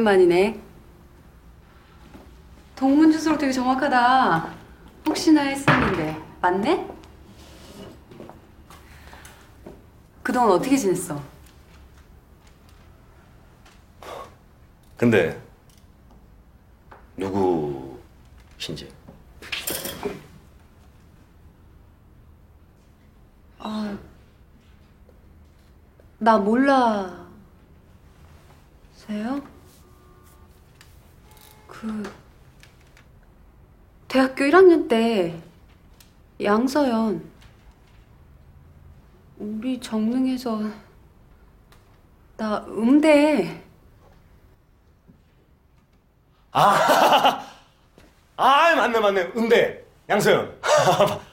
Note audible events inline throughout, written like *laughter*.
오랜만이네. 동문 주소로 되게 정확하다. 혹시나 했었는데 맞네? 그동안 어떻게 지냈어? 근데 누구신지 나 몰라세요? 그 대학교 1학년 때 양서연 우리 정릉에서 나 음대. 아 *laughs* 맞네 맞네. 음대. 양서연 *laughs*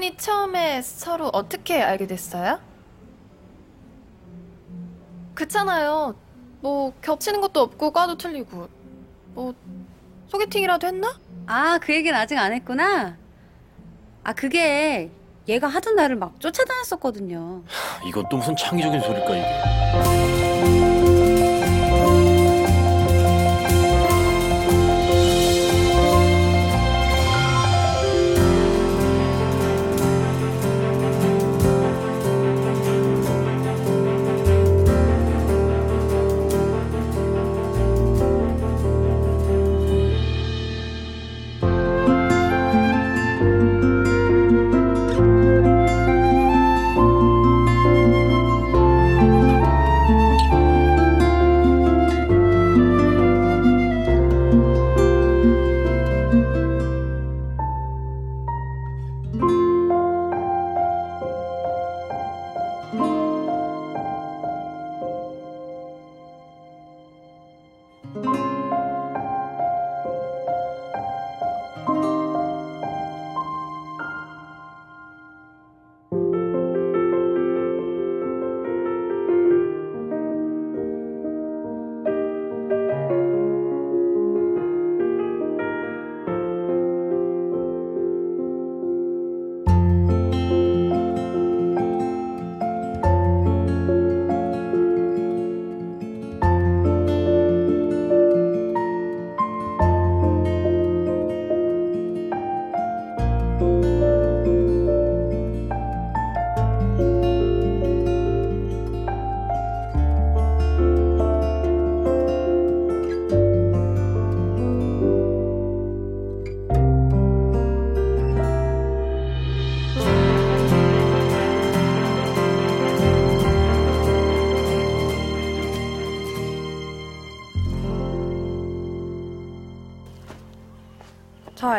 분이 처음에 서로 어떻게 알게 됐어요? 그렇잖아요. 뭐 겹치는 것도 없고 과도 틀리고 뭐 소개팅이라도 했나? 아, 그 얘기는 아직 안 했구나. 아, 그게 얘가 하던 나를 막 쫓아다녔었거든요. 이것도 무슨 창의적인 소릴까 이게?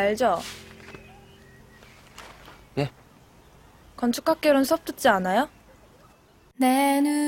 알죠? 예. 건축학개론 수업 듣지 않아요? 내 눈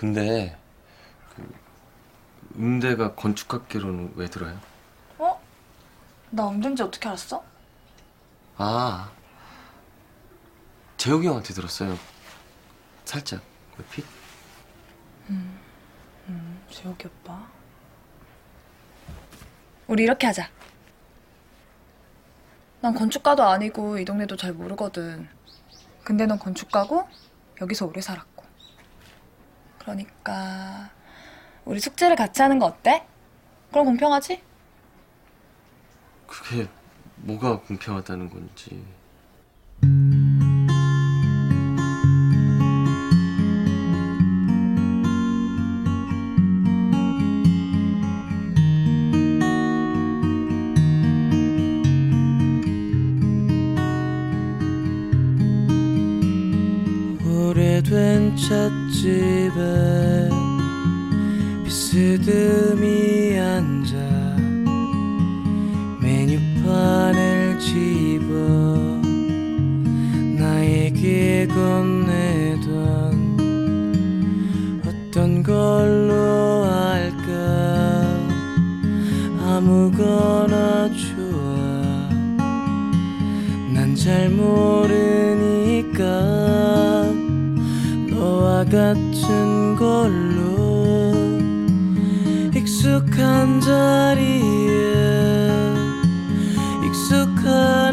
근데 그 음대가 건축학개로는 왜 들어요? 어? 나 음대인지 어떻게 알았어? 아 재욱이 형한테 들었어요. 살짝 그 핏. 재욱이 오빠. 우리 이렇게 하자. 난 건축가도 아니고 이 동네도 잘 모르거든. 근데 넌 건축가고 여기서 오래 살았고. 그러니까 우리 숙제를 같이 하는 거 어때? 그럼 공평하지? 그게 뭐가 공평하다는 건지. 오래된 찻집에 비스듬히 앉아 메뉴판을 집어 나에게 건네던 어떤 걸로 할까? 아무거나 좋아 난 잘 모르 같은 걸로 익숙한 자리에 익숙한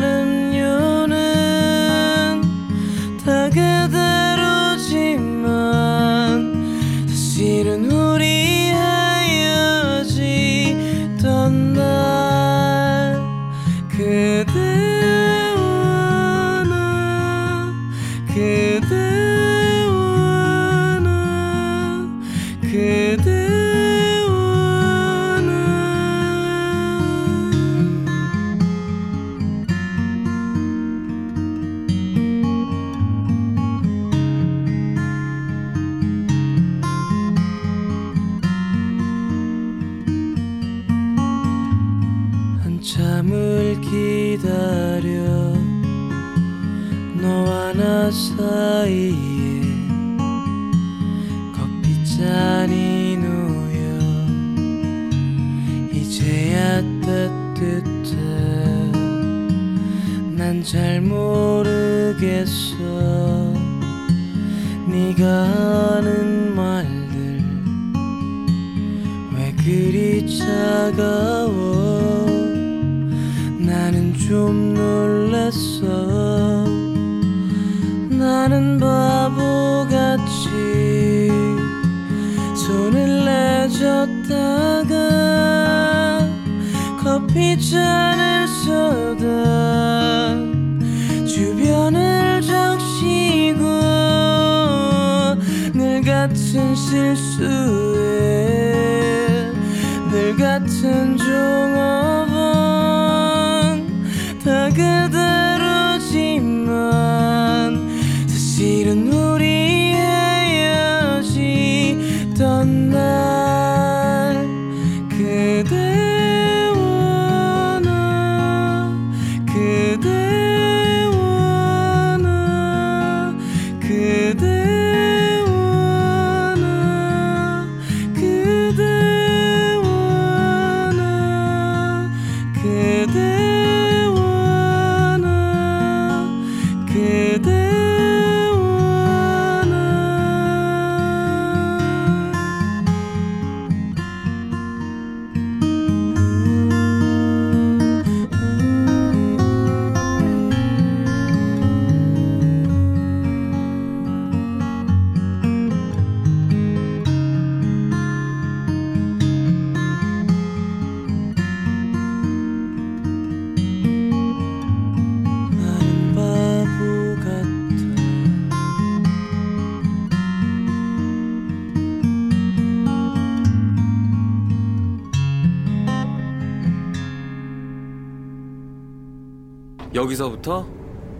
여기서부터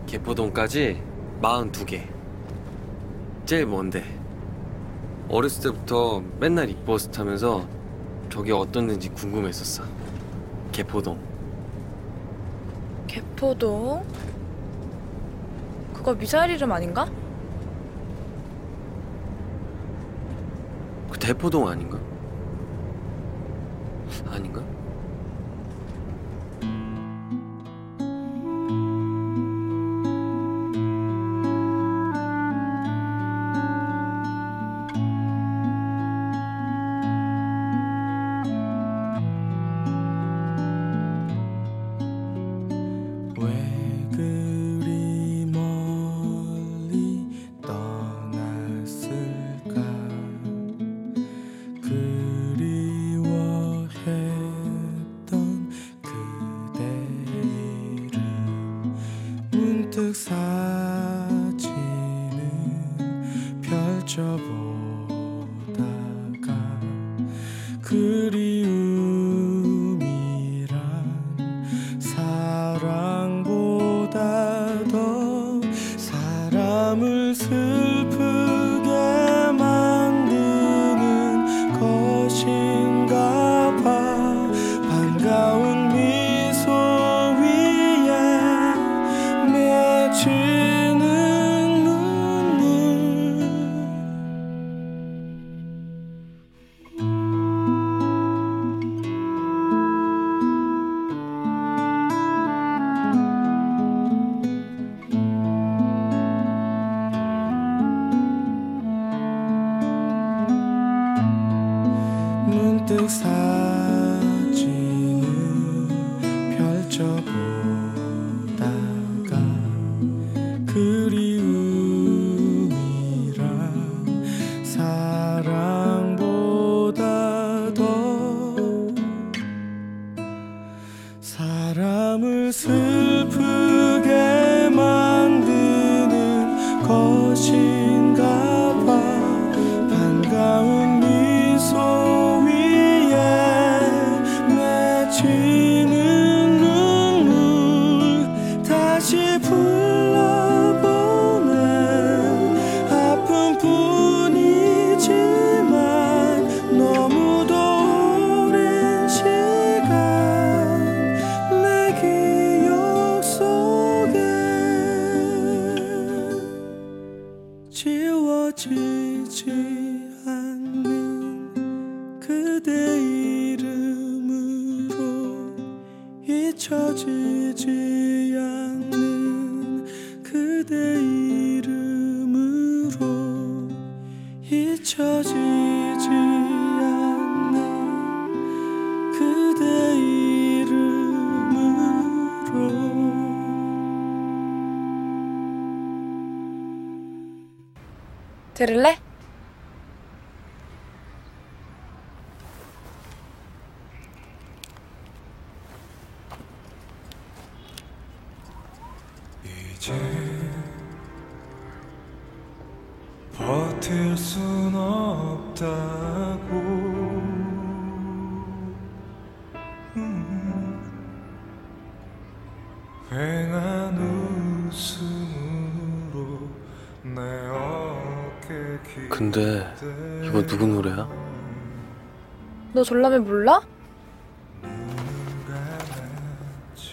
개포동까지 42개. 제일 먼데. 어렸을 때부터 맨날 이버스 타면서 저게 어떻는지 궁금했었어. 개포동. 개포동? 그거 미사일 이름 아닌가? 그 대포동 아닌가? 이제 버틸 순 없다고 음, 횡한 웃음으로 내 어깨 근데 이거 누구 노래야? 너 졸라맨 몰라?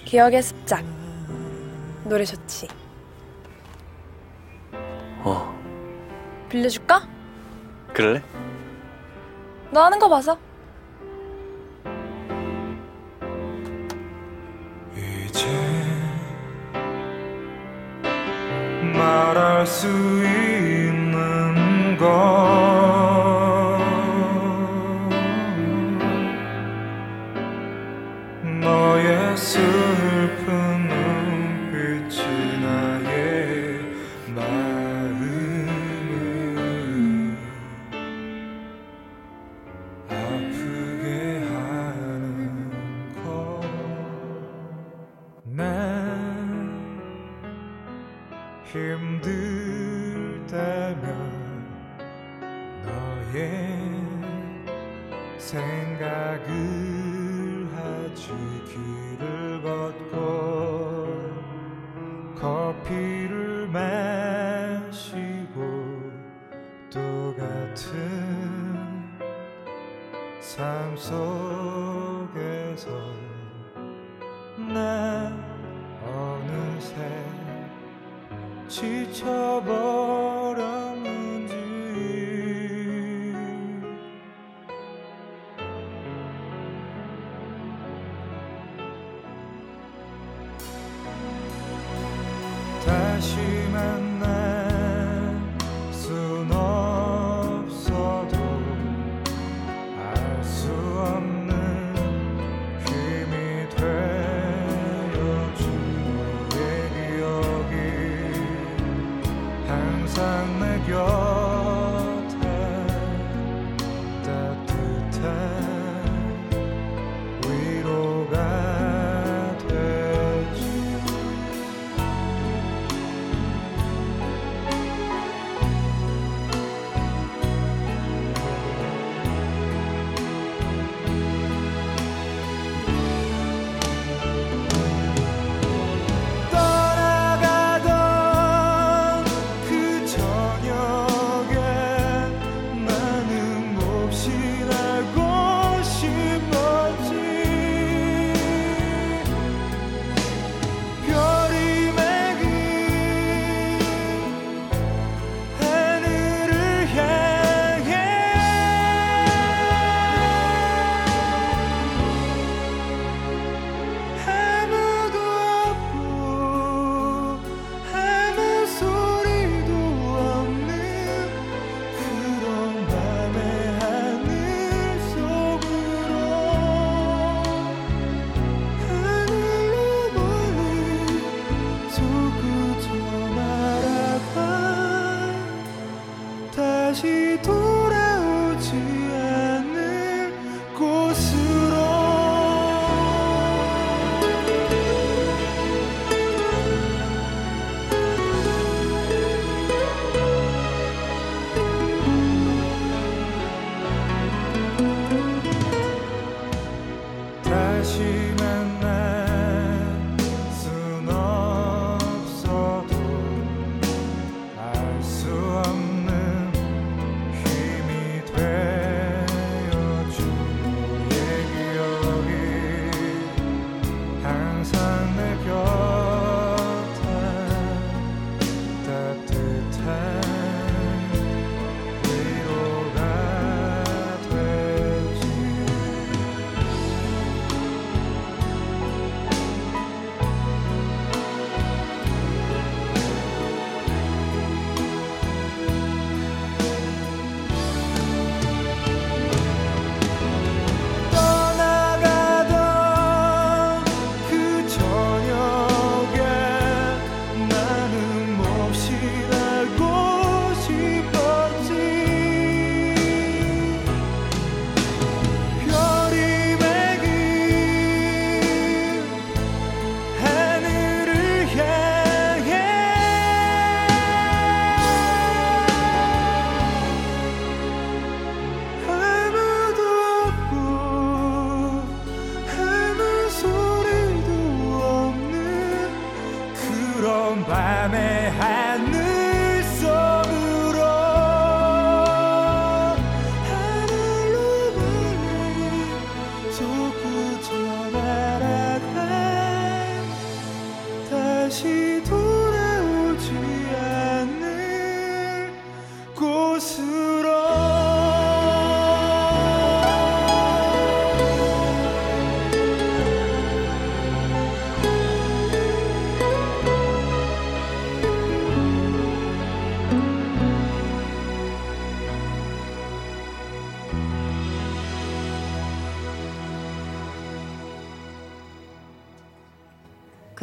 기억의 습작 노래 좋지? 어 빌려줄까? 그럴래? 너 하는 거 봐서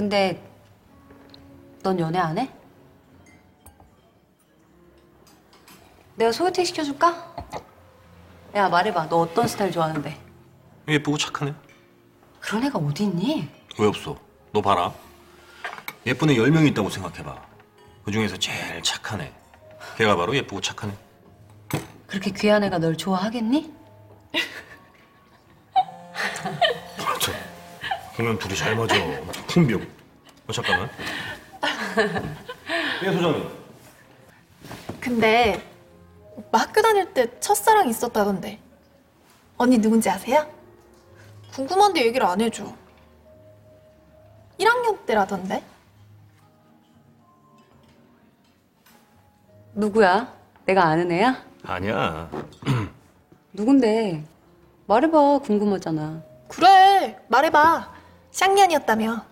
근데 넌 연애 안 해? 내가 소개팅 시켜줄까? 야 말해봐 너 어떤 스타일 좋아하는데 예쁘고 착하네. 그런 애가 어디 있니? 왜 없어? 너 봐라. 예쁜 애 10명 있다고 생각해봐. 그 중에서 제일 착한 애. 걔가 바로 예쁘고 착한 애. 그렇게 귀한 애가 널 좋아하겠니? *laughs* 저, 보면 둘이 잘 맞아. 풍병. 어, 잠깐만. 예, *laughs* 소장님. 근데 오빠 학교 다닐 때 첫사랑 있었다던데. 언니 누군지 아세요? 궁금한데 얘기를 안 해줘. 1학년 때라던데. 누구야? 내가 아는 애야? 아니야. *clears throat* 누군데? 말해봐 궁금하잖아 그래. 말해봐. 쌍년이었다며.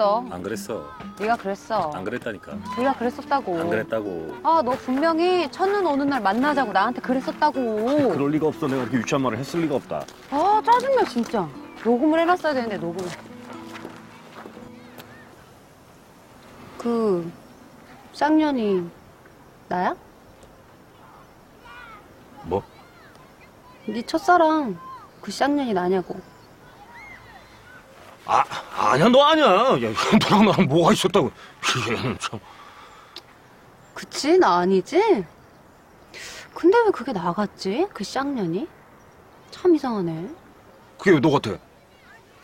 그랬어. 안 그랬어. 네가 그랬어. 안 그랬다니까. 네가 그랬었다고. 안 그랬다고. 아, 너 분명히 첫눈 오는 날 만나자고 나한테 그랬었다고. 그럴 리가 없어. 내가 그렇게 유치한 말을 했을 리가 없다. 아, 짜증나, 진짜. 녹음을 해놨어야 되는데, 녹음을. 그, 쌍년이, 나야? 뭐? 네 첫사랑, 그 쌍년이 나냐고. 아, 아니야, 너 아니야. 야, 너랑 나랑 뭐가 있었다고. 얘는 참. 그치, 나 아니지? 근데 왜 그게 나갔지? 그 쌍년이? 참 이상하네. 그게 왜 너 같아?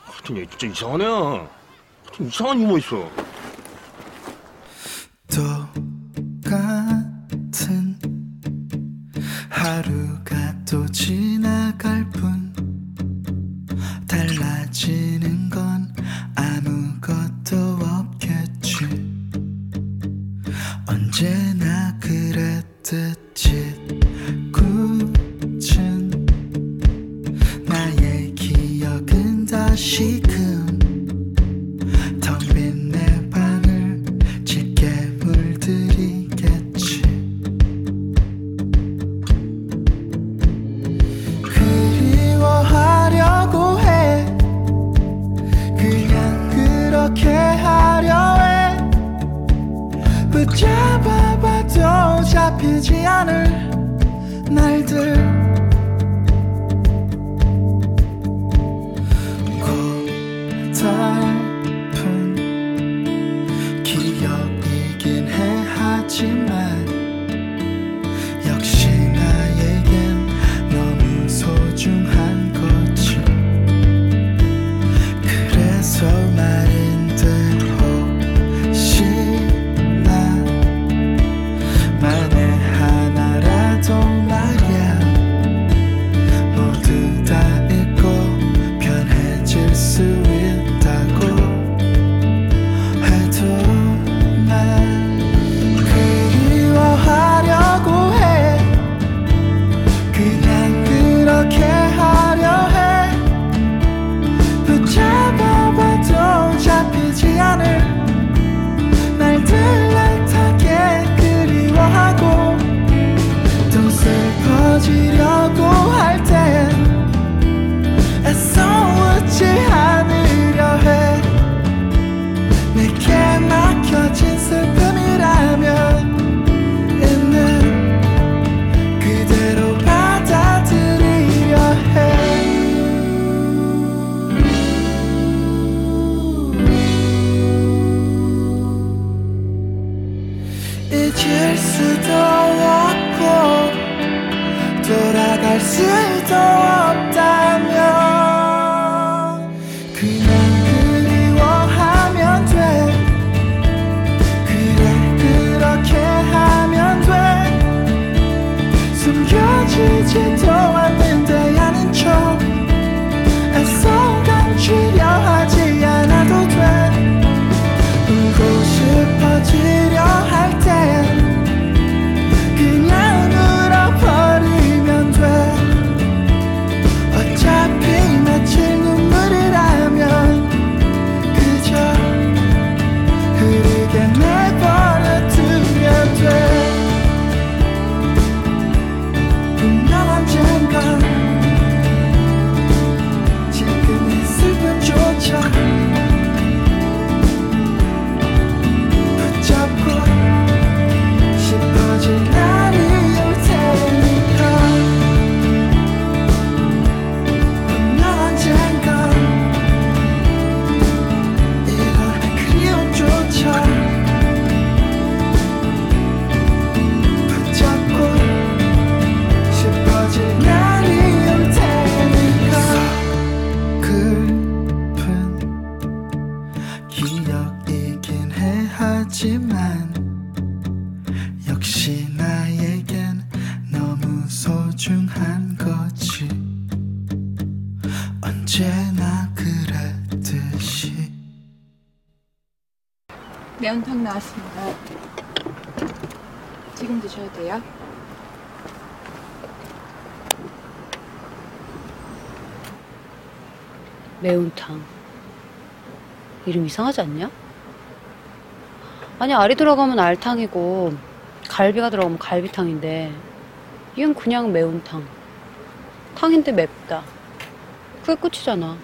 하여튼 얘 진짜 이상한 애야. 하여튼 이상한 유머 있어. 똑같은 하루가 또 지나갈 뿐 달라지는 건 아무것도 없겠지. 언제나 그랬듯이 굳은 나의 기억은 다시금 붙잡아봐도 잡히지 않을 날들 이상하지 않냐? 아니 알이 들어가면 알탕이고 갈비가 들어가면 갈비탕인데 이건 그냥 매운탕. 탕인데 맵다. 그게 끝이잖아.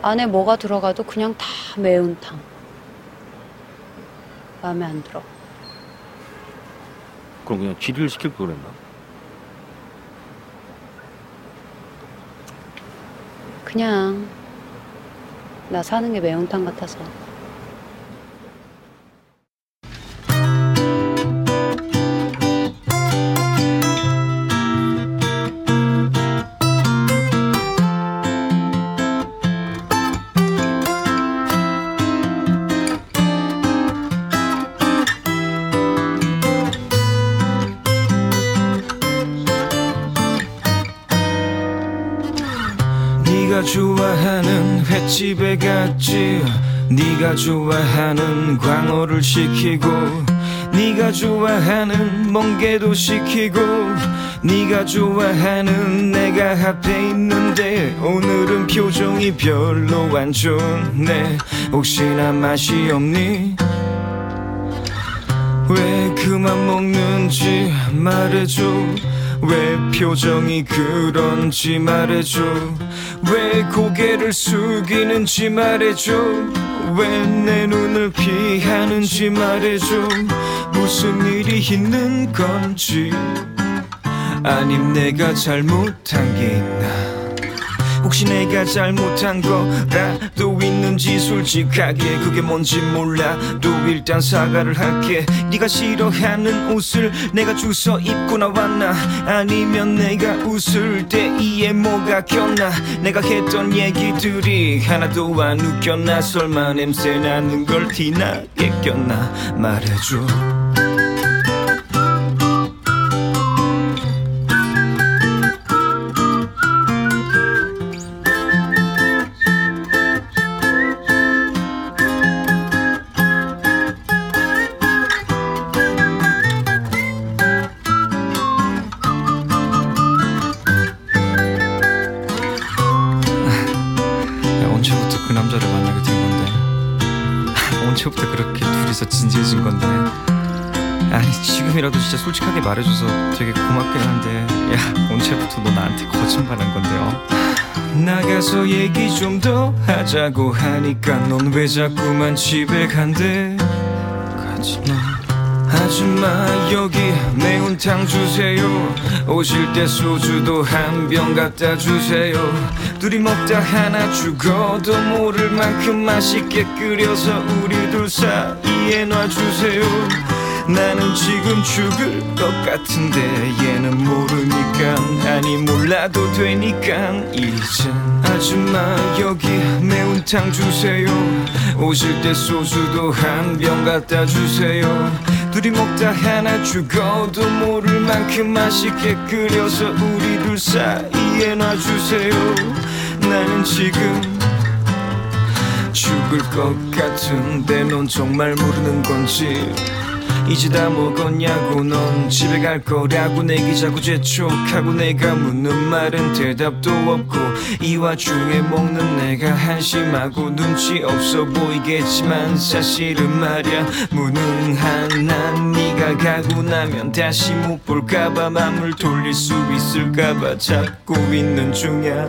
안에 뭐가 들어가도 그냥 다 매운탕. 마음에 안 들어. 그럼 그냥 질의를 시킬 걸 그랬나? 그냥 나 사는 게 매운탕 같아서. 집에 갔지. 네가 좋아하는 광어를 시키고 네가 좋아하는 멍게도 시키고 네가 좋아하는 내가 앞에 있는데 오늘은 표정이 별로 안 좋네. 혹시나 맛이 없니? 왜 그만 먹는지 말해줘 왜 표정이 그런지 말해줘. 왜 고개를 숙이는지 말해줘. 왜 내 눈을 피하는지 말해줘. 무슨 일이 있는 건지. 아님 내가 잘못한 게 있나 혹시 내가 잘못한 거라도 있는지 솔직하게 그게 뭔지 몰라도 일단 사과를 할게. 네가 싫어하는 옷을 내가 주워 입고 나왔나? 아니면 내가 웃을 때 이에 뭐가 꼈나? 내가 했던 얘기들이 하나도 안 웃겼나? 설마 냄새 나는 걸 티나게 꼈나? 말해줘 그 남자를 만나게 된 건데? *laughs* 언제부터 그렇게 둘이서 진지해진 건데? 아니 지금이라도 진짜 솔직하게 말해줘서 되게 고맙긴 한데 야 언제부터 너 나한테 거짓말한 건데요? *laughs* 나가서 얘기 좀 더 하자고 하니까 넌 왜 자꾸만 집에 간대? 가지마 아줌마 여기 매운탕 주세요. 오실 때 소주도 한 병 갖다 주세요. 둘이 먹다 하나 죽어도 모를 만큼 맛있게 끓여서 우리 둘 사이에 놔주세요. 나는 지금 죽을 것 같은데 얘는 모르니까. 아니 몰라도 되니까. 이젠 아줌마 여기 매운탕 주세요. 오실 때 소주도 한 병 갖다 주세요 둘이 먹다 하나 죽어도 모를 만큼 맛있게 끓여서 우리 둘 사이에 놔주세요. 나는 지금 죽을 것 같은데 넌 정말 모르는 건지 이제 다 먹었냐고 넌 집에 갈 거라고 내기 자꾸 재촉하고 내가 묻는 말은 대답도 없고 이 와중에 먹는 내가 한심하고 눈치 없어 보이겠지만 사실은 말야. 무능한 난 네가 가고 나면 다시 못 볼까봐 맘을 돌릴 수 있을까봐 찾고 있는 중이야.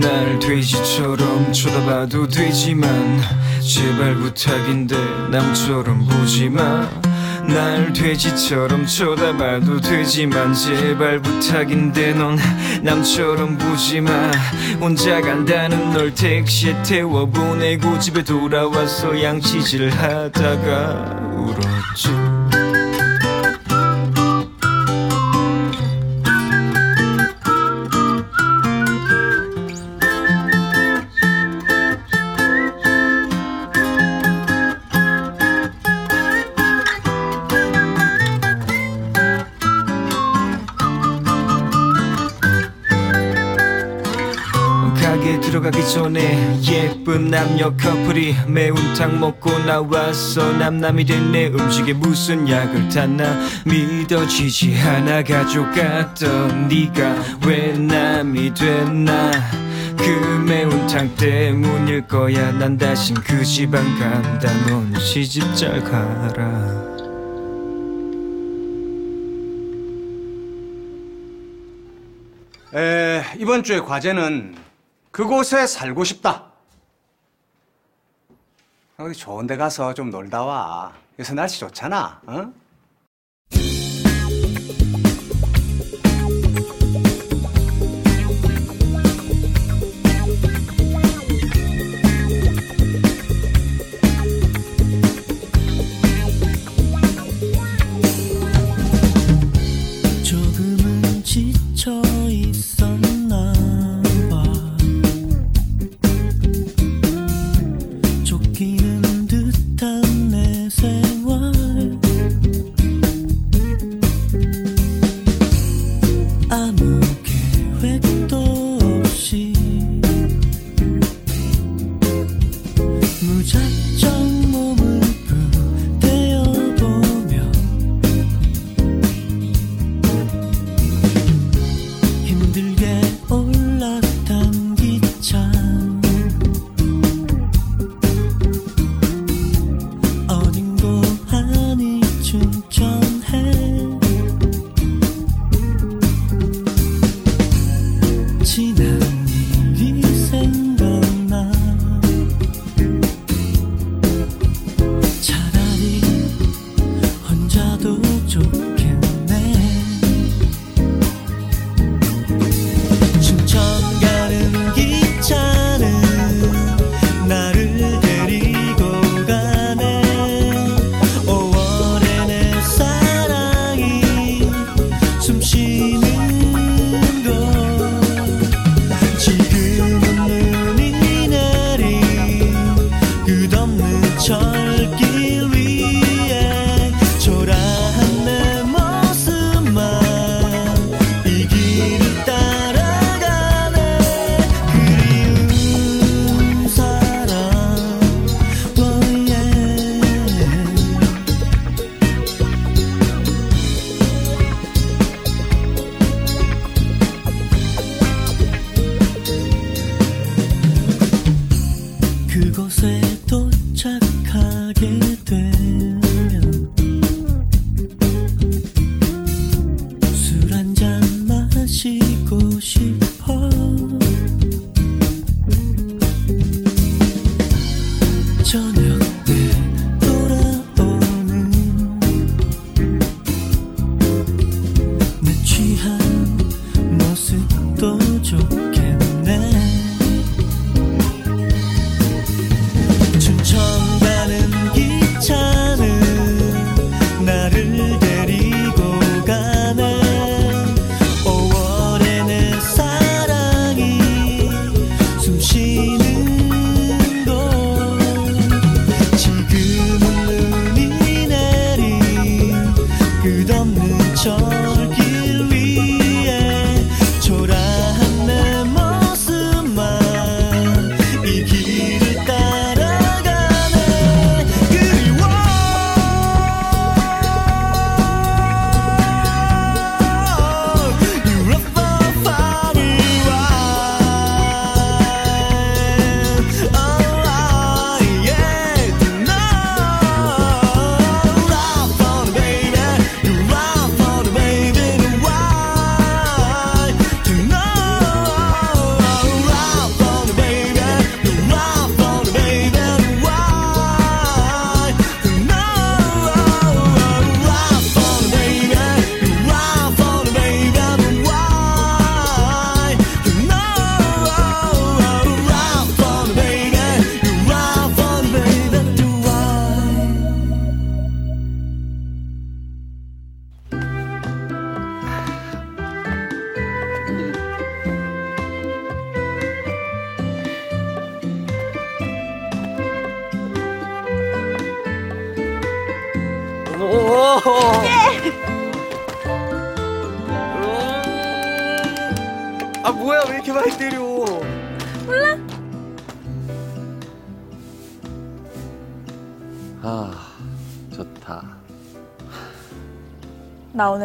날 돼지처럼 쳐다봐도 되지만 제발 부탁인데 남처럼 보지마 날 돼지처럼 쳐다봐도 되지만 제발 부탁인데 넌 남처럼 보지마. 혼자 간다는 널 택시에 태워 보내고 집에 돌아와서 양치질 하다가 울었지 때문에 예쁜 남녀 커플이 매운탕 먹고 나왔어 남남이 된 내 음식에 무슨 약을 탔나 믿어지지 않아 가져갔던 네가 왜 남이 됐나? 그 매운탕 때문일 거야. 난 다신 그 지방 간다. 넌 시집 잘 가라. 에, 이번 주의 과제는 그곳에 살고 싶다. 어디 좋은 데 가서 좀 놀다 와. 요새 날씨 좋잖아. 어?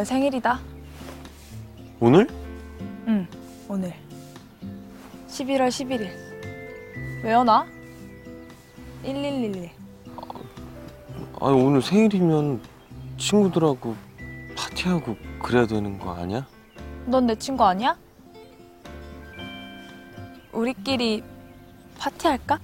오늘 생일이다. 오늘? 응, 오늘. 11월 11일. 왜요나? 1111. 아니 오늘 생일이면 친구들하고 파티하고 그래야 되는 거 아니야? 넌 내 친구 아니야? 우리끼리 파티할까?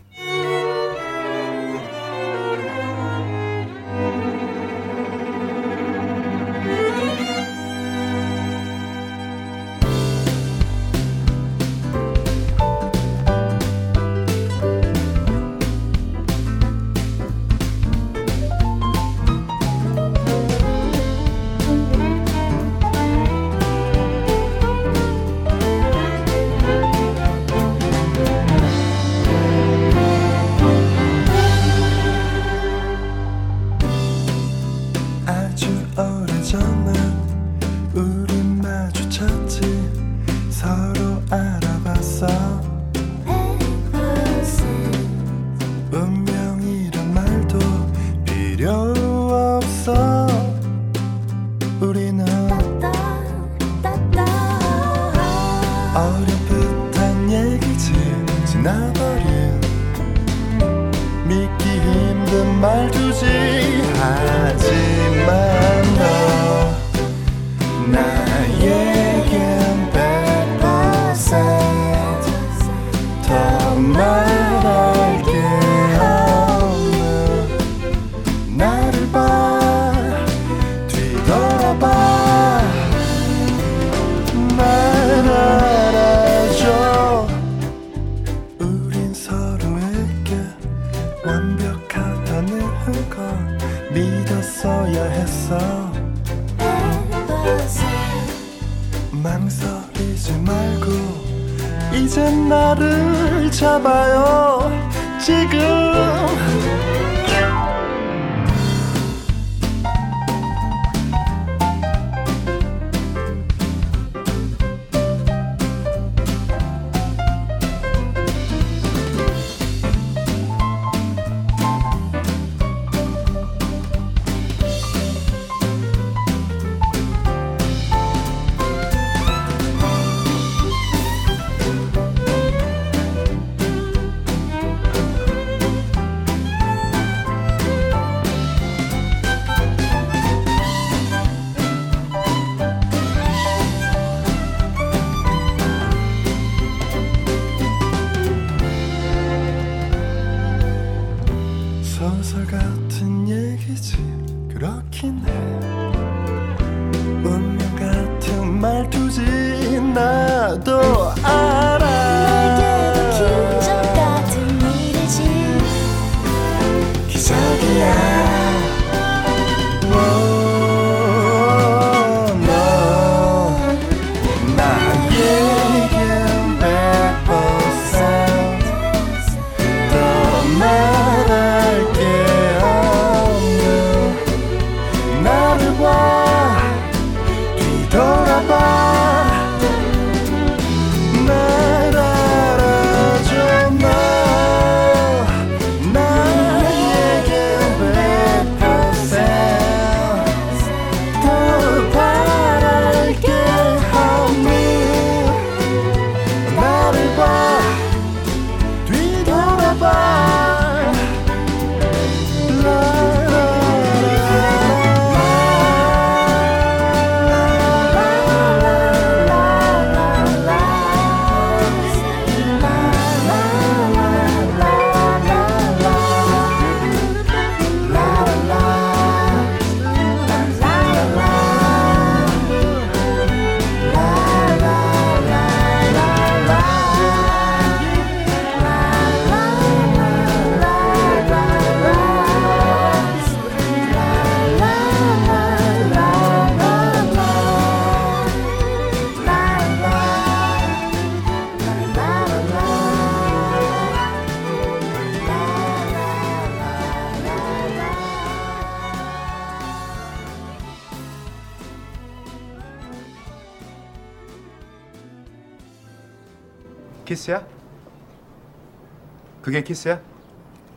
그게 키스야?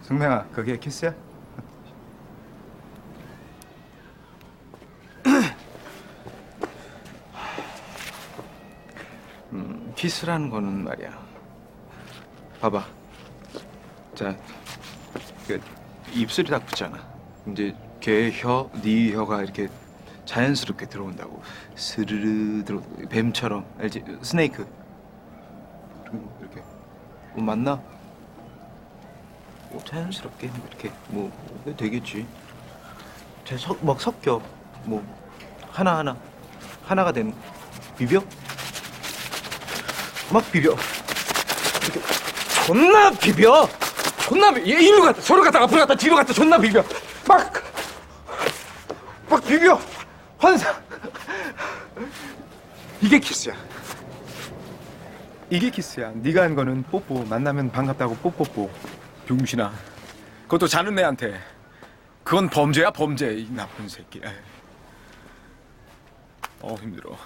승명아, 그게 키스야? 음, 키스라는 거는 말이야. 봐봐. 자, 그 입술이 딱 붙잖아. 이제 걔 혀, 네 혀가 이렇게 자연스럽게 들어온다고. 스르르 들어 뱀처럼 알지? snake. 이렇게. 어, 맞나? 뭐 자연스럽게 뭐 이렇게 뭐 되겠지. 막 섞여. 뭐 하나 하나 하나가 되는 비벼. 막 비벼. 이렇게 존나 비벼. 존나 비. 얘 일로 갔다 저로 갔다 앞으로 갔다 뒤로 갔다 존나 비벼. 막. 막 비벼. 환상. 이게 키스야. 이게 키스야. 네가 한 거는 뽀뽀. 만나면 반갑다고 뽀뽀뽀. 병신아. 그것도 자는 애한테. 그건 범죄야 범죄. 이 나쁜 새끼. 어 힘들어.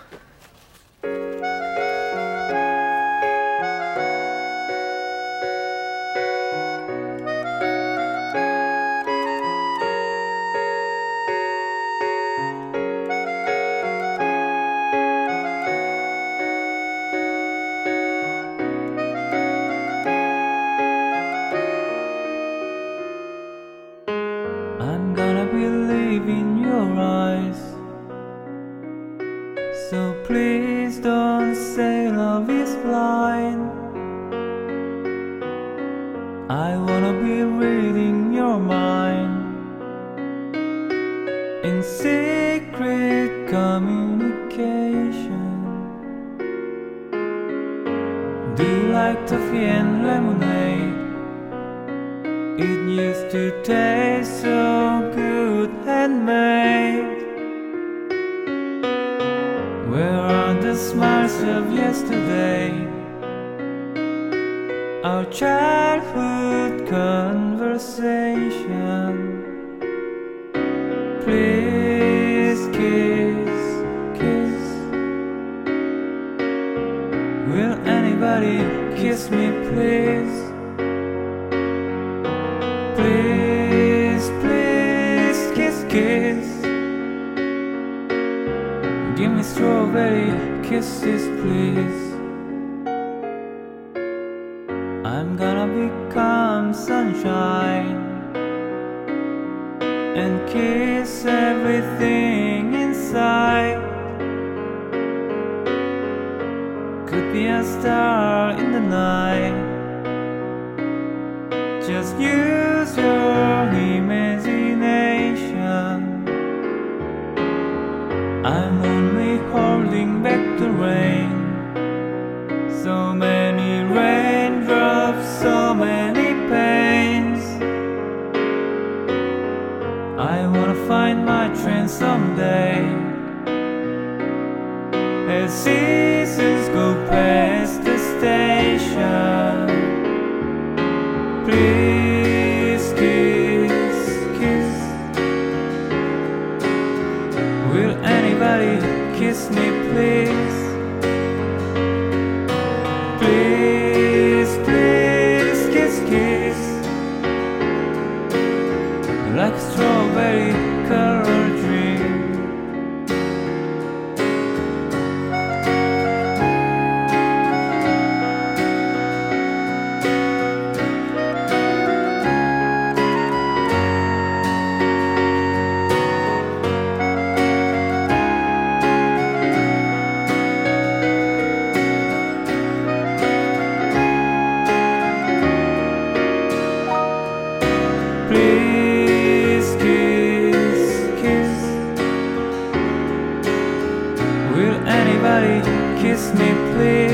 Me, please?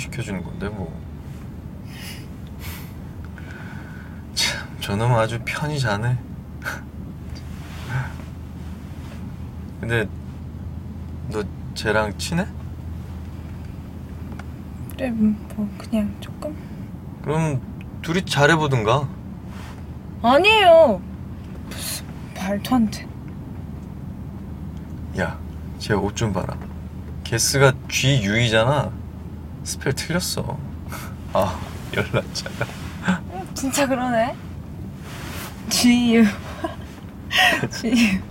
시켜주는 건데 뭐. 참 저놈 아주 편히 자네. *laughs* 근데 너 쟤랑 친해? 그래 뭐 그냥 조금 그럼 둘이 잘해보든가. 아니에요 무슨 말도 안돼 야, 쟤 옷 좀 봐라. 게스가 G U이잖아. 스펠 틀렸어. *laughs* 아, 열났잖아. 진짜 그러네 지유 *laughs*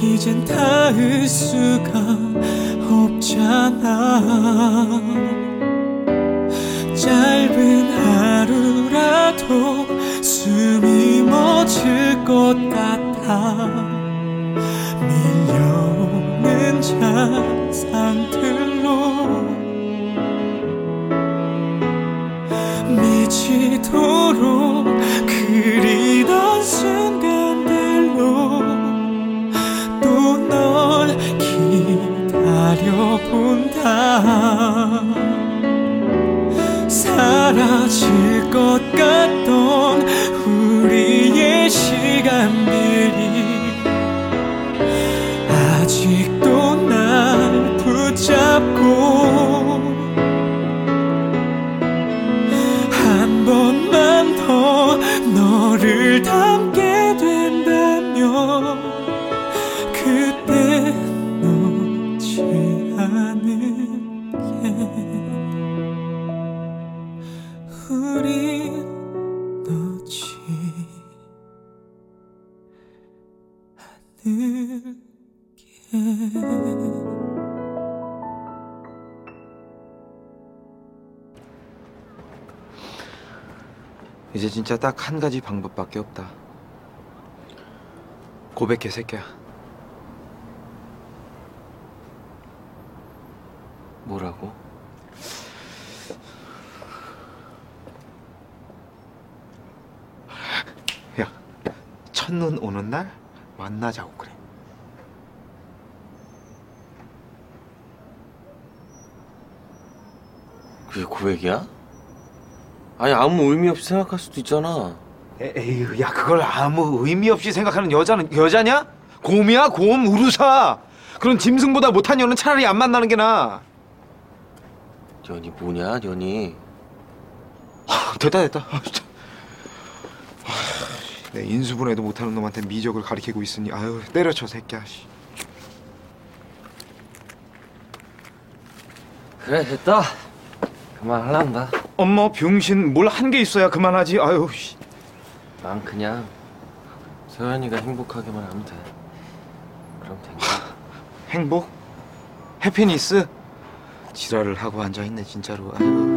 이젠 닿을 수가 없잖아. 짧은 하루라도 숨이 멎을 것 같아. 밀려오는 잔상들로 미치도록 사라질 것 같던 진짜 딱 한 가지 방법밖에 없다. 고백해 새끼야. 뭐라고? 야, 첫눈 오는 날 만나자고 그래. 그게 고백이야? 아니 아무 의미 없이 생각할 수도 있잖아. 에휴, 야 그걸 아무 의미 없이 생각하는 여자는 여자냐? 곰이야 곰 우루사. 그런 짐승보다 못한 년은 차라리 안 만나는 게 나아. 년이 뭐냐 년이. 아, 됐다 됐다. 아, 진짜. 아, 내 인수분해도 못하는 놈한테 미적을 가리키고 있으니 아유 때려쳐 새끼야. 씨. 그래 됐다. 그만할란다. 엄마 병신 뭘 한 게 있어야 그만하지. 아유. 씨. 난 그냥 서연이가 행복하게만 하면 돼. 그럼 된 거야. 행복? 해피니스? 지랄을 하고 앉아 있네 진짜로. 아유.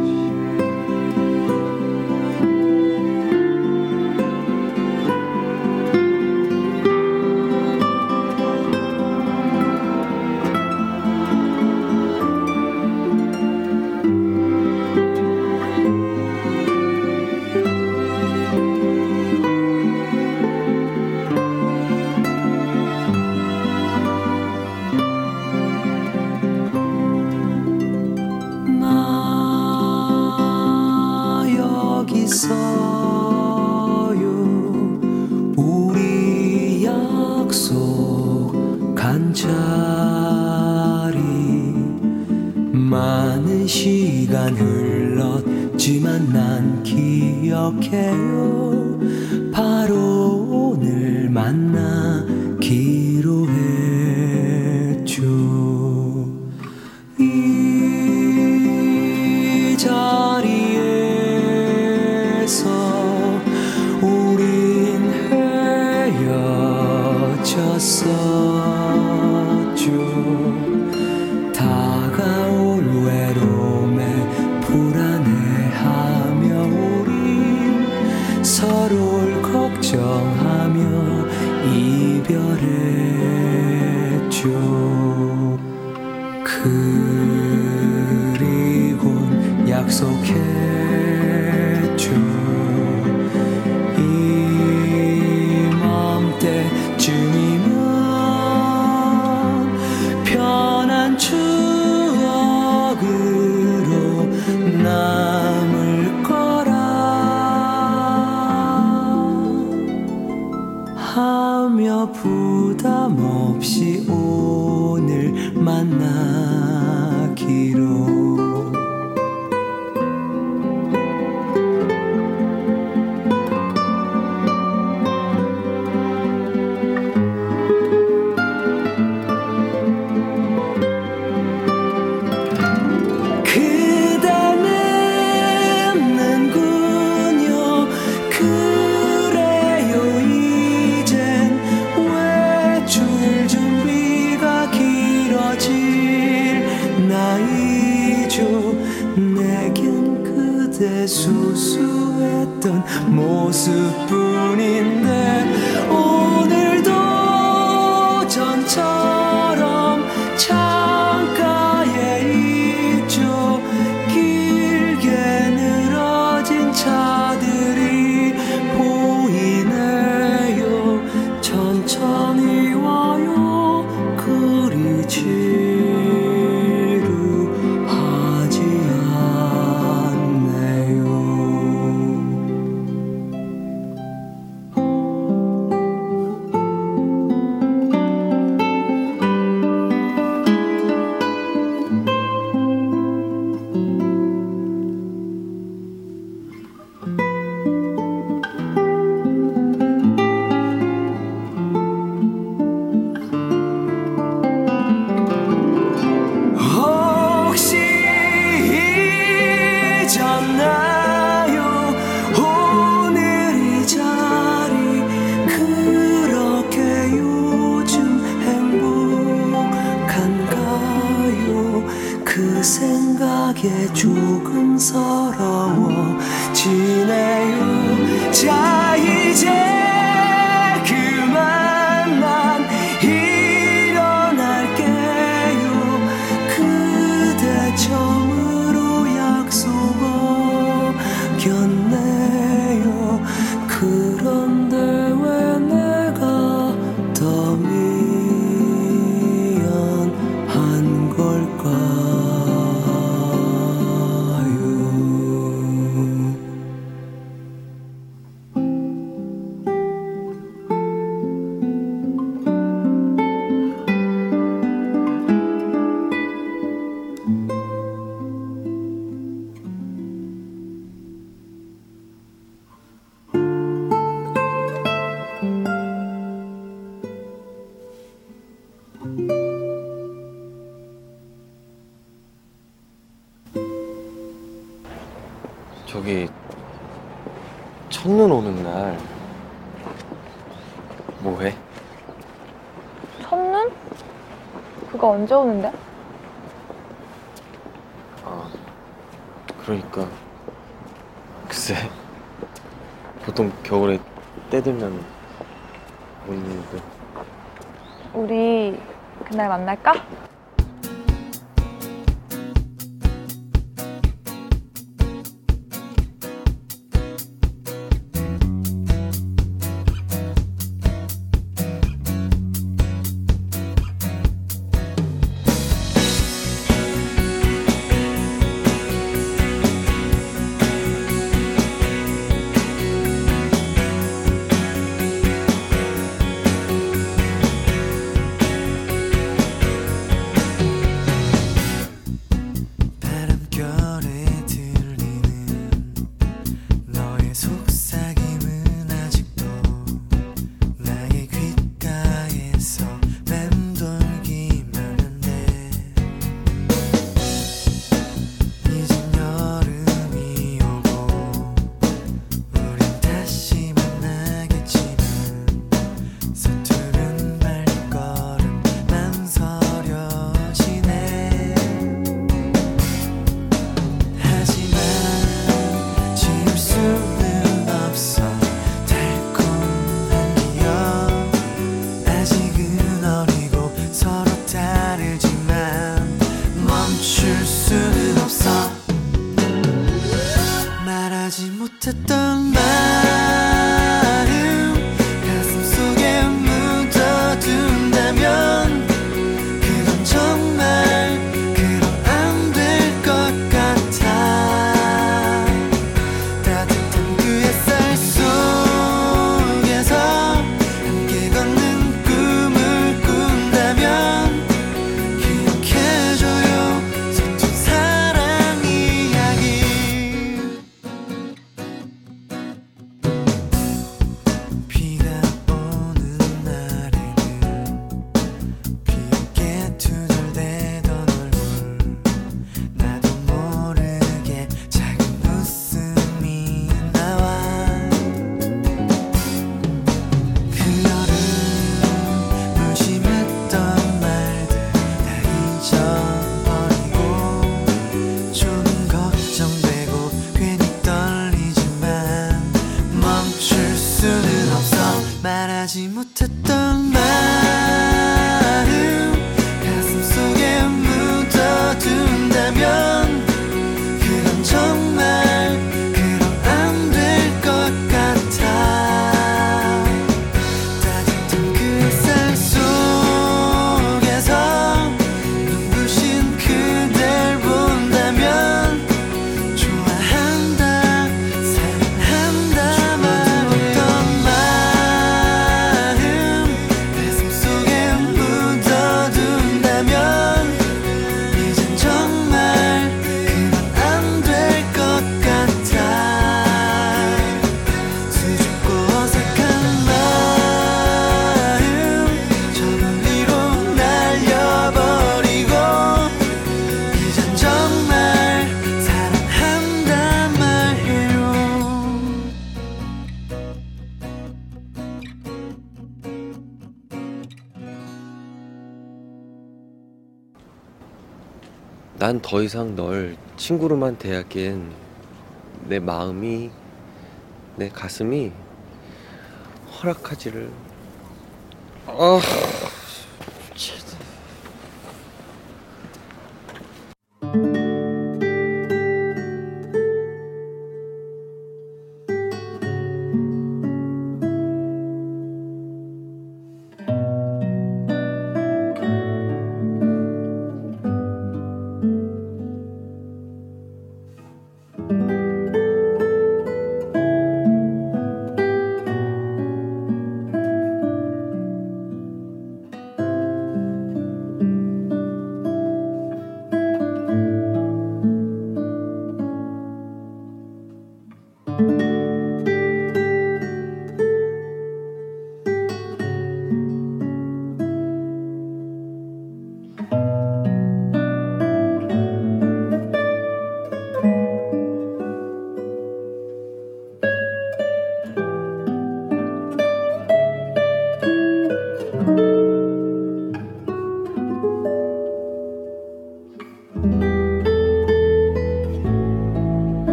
쪄오는데? 난 더 이상 널 친구로만 대하기엔 내 마음이 내 가슴이 허락하지를. 아.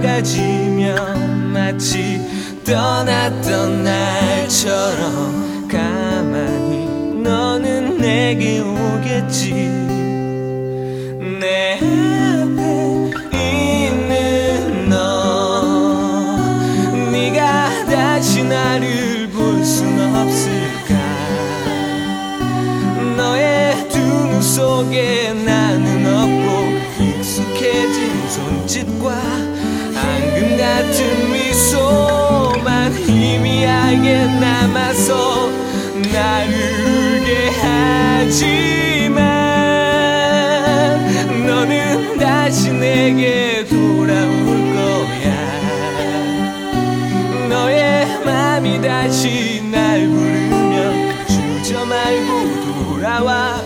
가지면 마치 떠났던 날처럼 가만히 너는 내게 오겠지. 나에게 남아서 나를 울게 하지만 너는 다시 내게 돌아올 거야. 너의 마음이 다시 날 부르면 주저 말고 돌아와.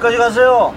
어디까지 가세요?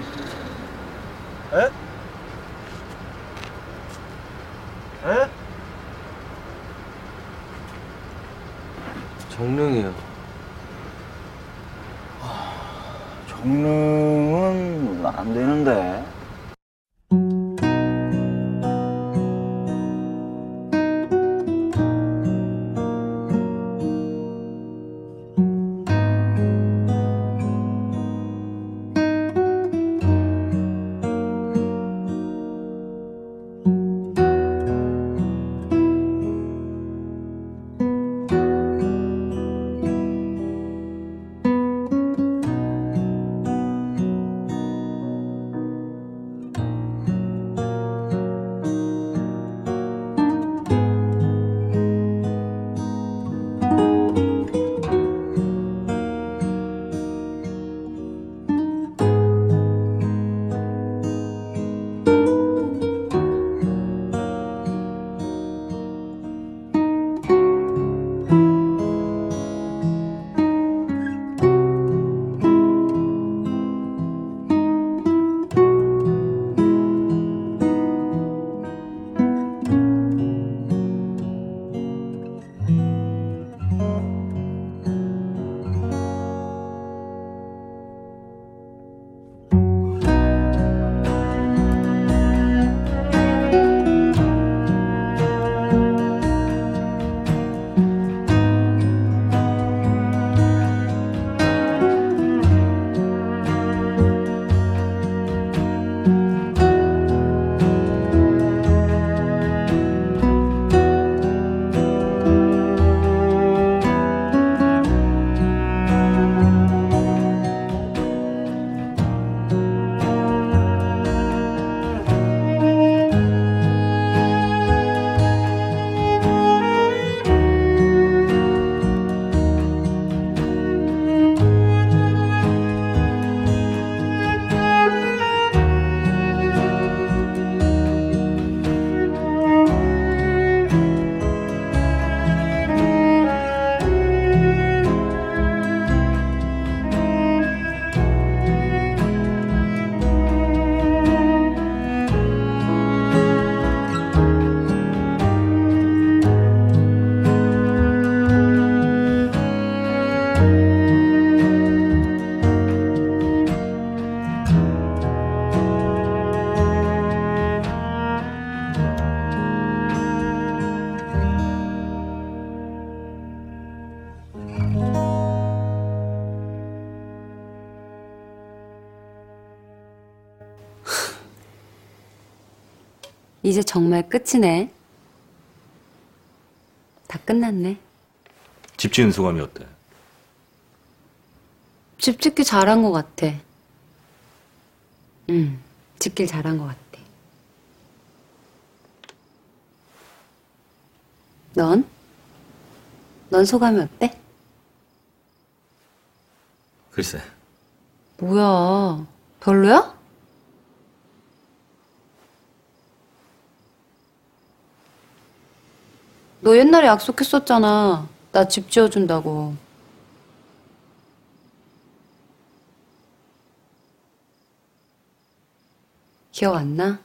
이제 정말 끝이네. 다 끝났네. 집 지은 소감이 어때? 집 짓기 잘한 것 같아. 응, 짓길 잘한 것 같아. 넌? 넌 소감이 어때? 글쎄. 뭐야, 별로야? 너 옛날에 약속했었잖아. 나 집 지어준다고. 기억 안 나?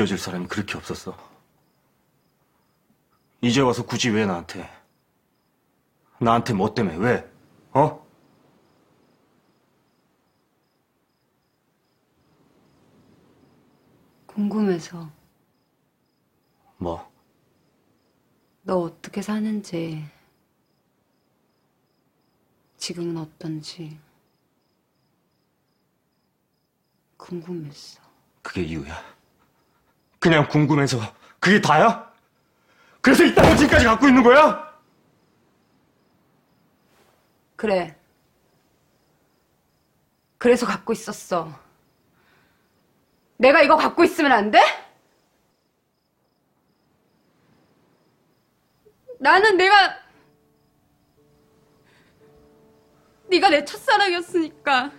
쥐어질 사람이 그렇게 없었어. 이제 와서 굳이 왜 나한테? 나한테 뭐 때문에 왜? 어? 궁금해서. 뭐? 너 어떻게 사는지, 지금은 어떤지 궁금했어. 그게 이유야? 그냥 궁금해서 그게 다야? 그래서 이 땅을 지금까지 갖고 있는 거야? 그래. 그래서 갖고 있었어. 내가 이거 갖고 있으면 안 돼? 나는 내가 네가 내 첫사랑이었으니까.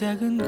작은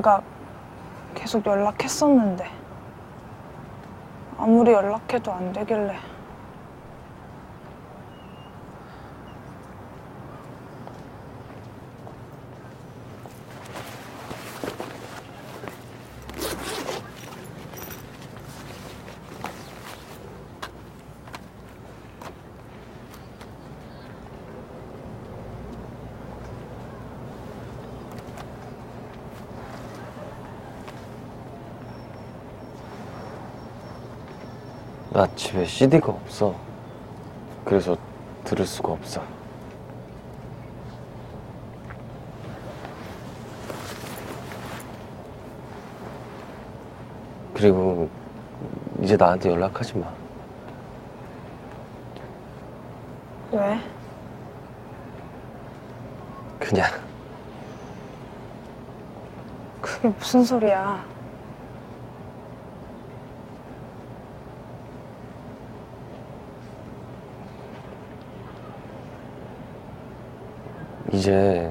내가 계속 연락했었는데 아무리 연락해도 안 되길래. 집에 CD가 없어. 그래서 들을 수가 없어. 그리고 이제 나한테 연락하지 마. 왜? 그냥. 그게 무슨 소리야? 이제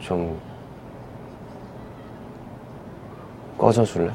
좀 꺼져 줄래?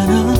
학습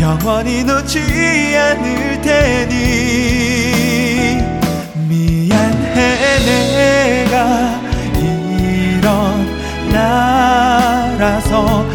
영원히 놓지 않을 테니. 미안해 내가 이런 나라서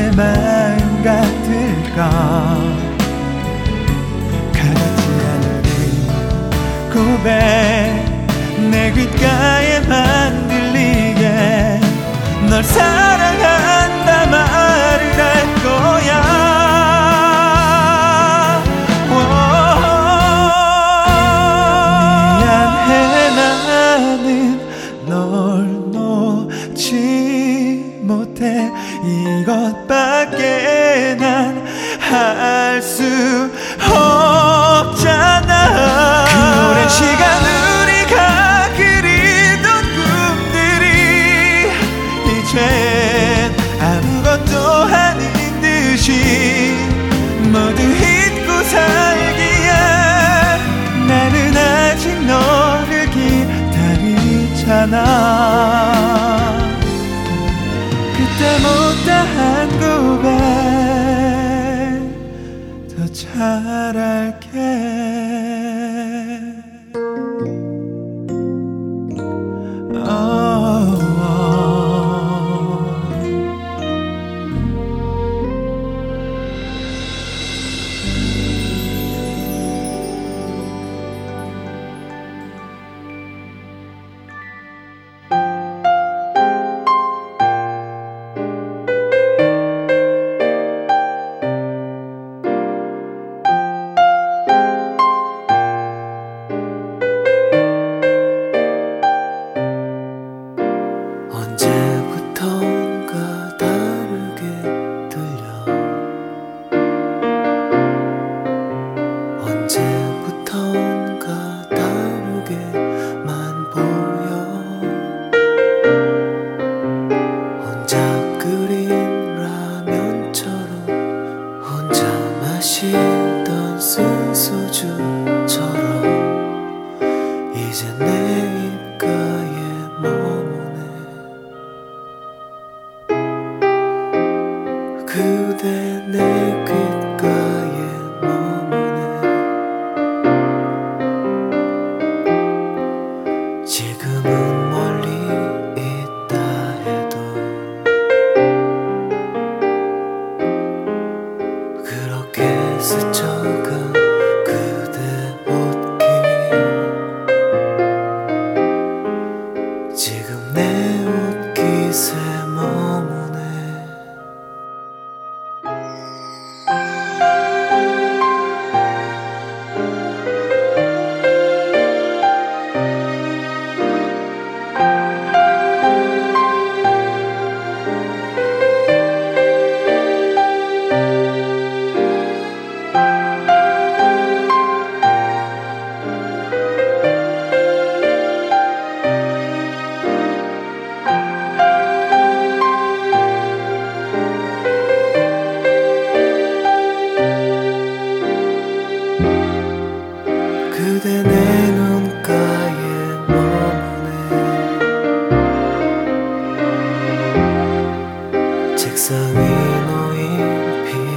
내 마음 같을까? 가지 않은 고백 내 귓가에만 들리게 널 사랑해. 그것밖에 난 할 수 없잖아. 그 오랜 시간 우리가 그리던 꿈들이 이젠 아무것도 아닌 듯이 모두 잊고 살기야 나는 아직 너를 기다리잖아.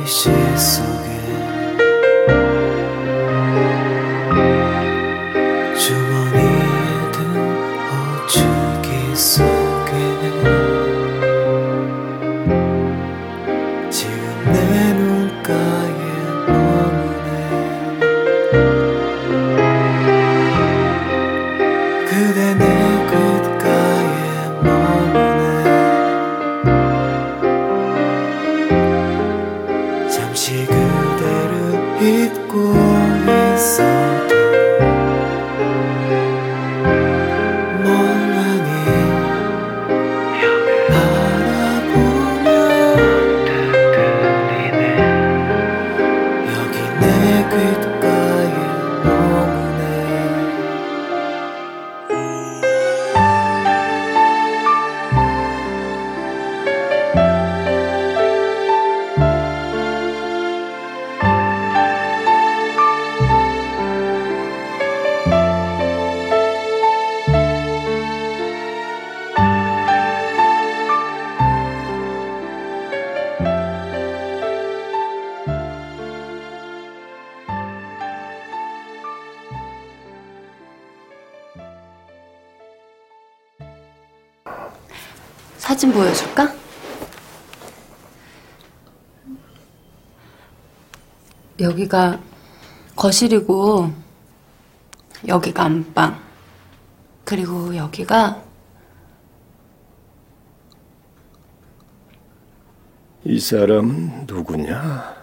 一些俗语。 여기가 거실이고 여기가 안방 그리고 여기가 이 사람은 누구냐?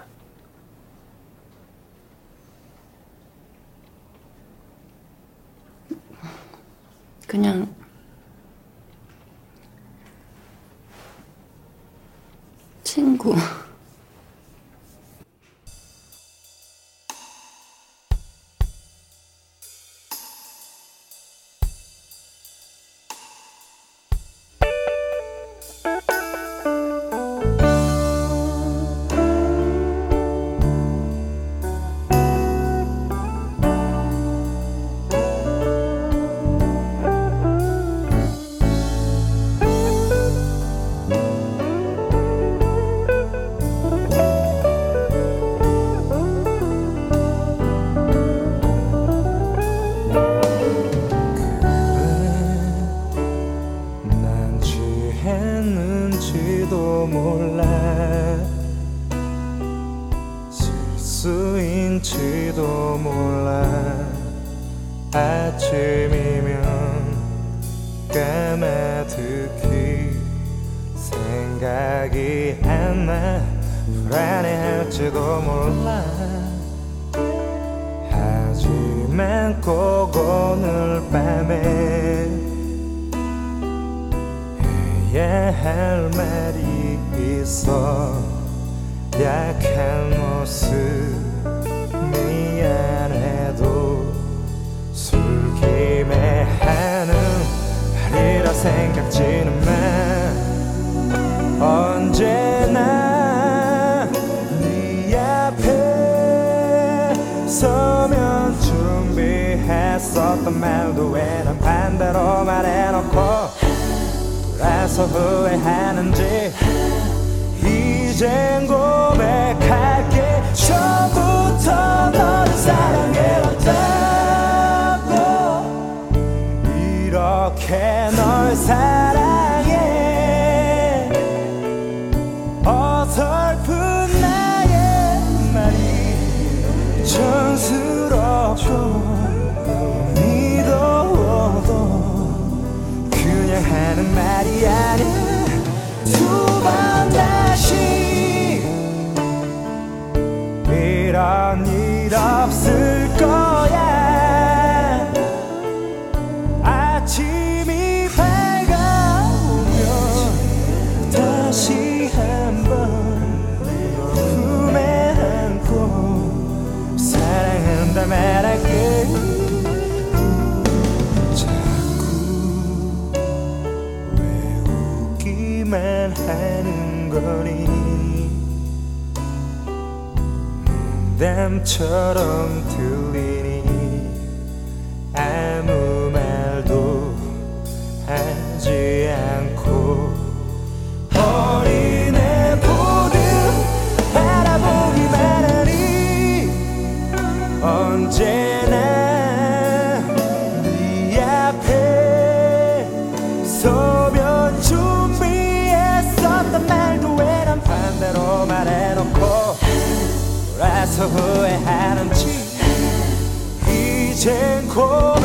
Daddy. 바람처럼 들어 후회하는지 이젠 곧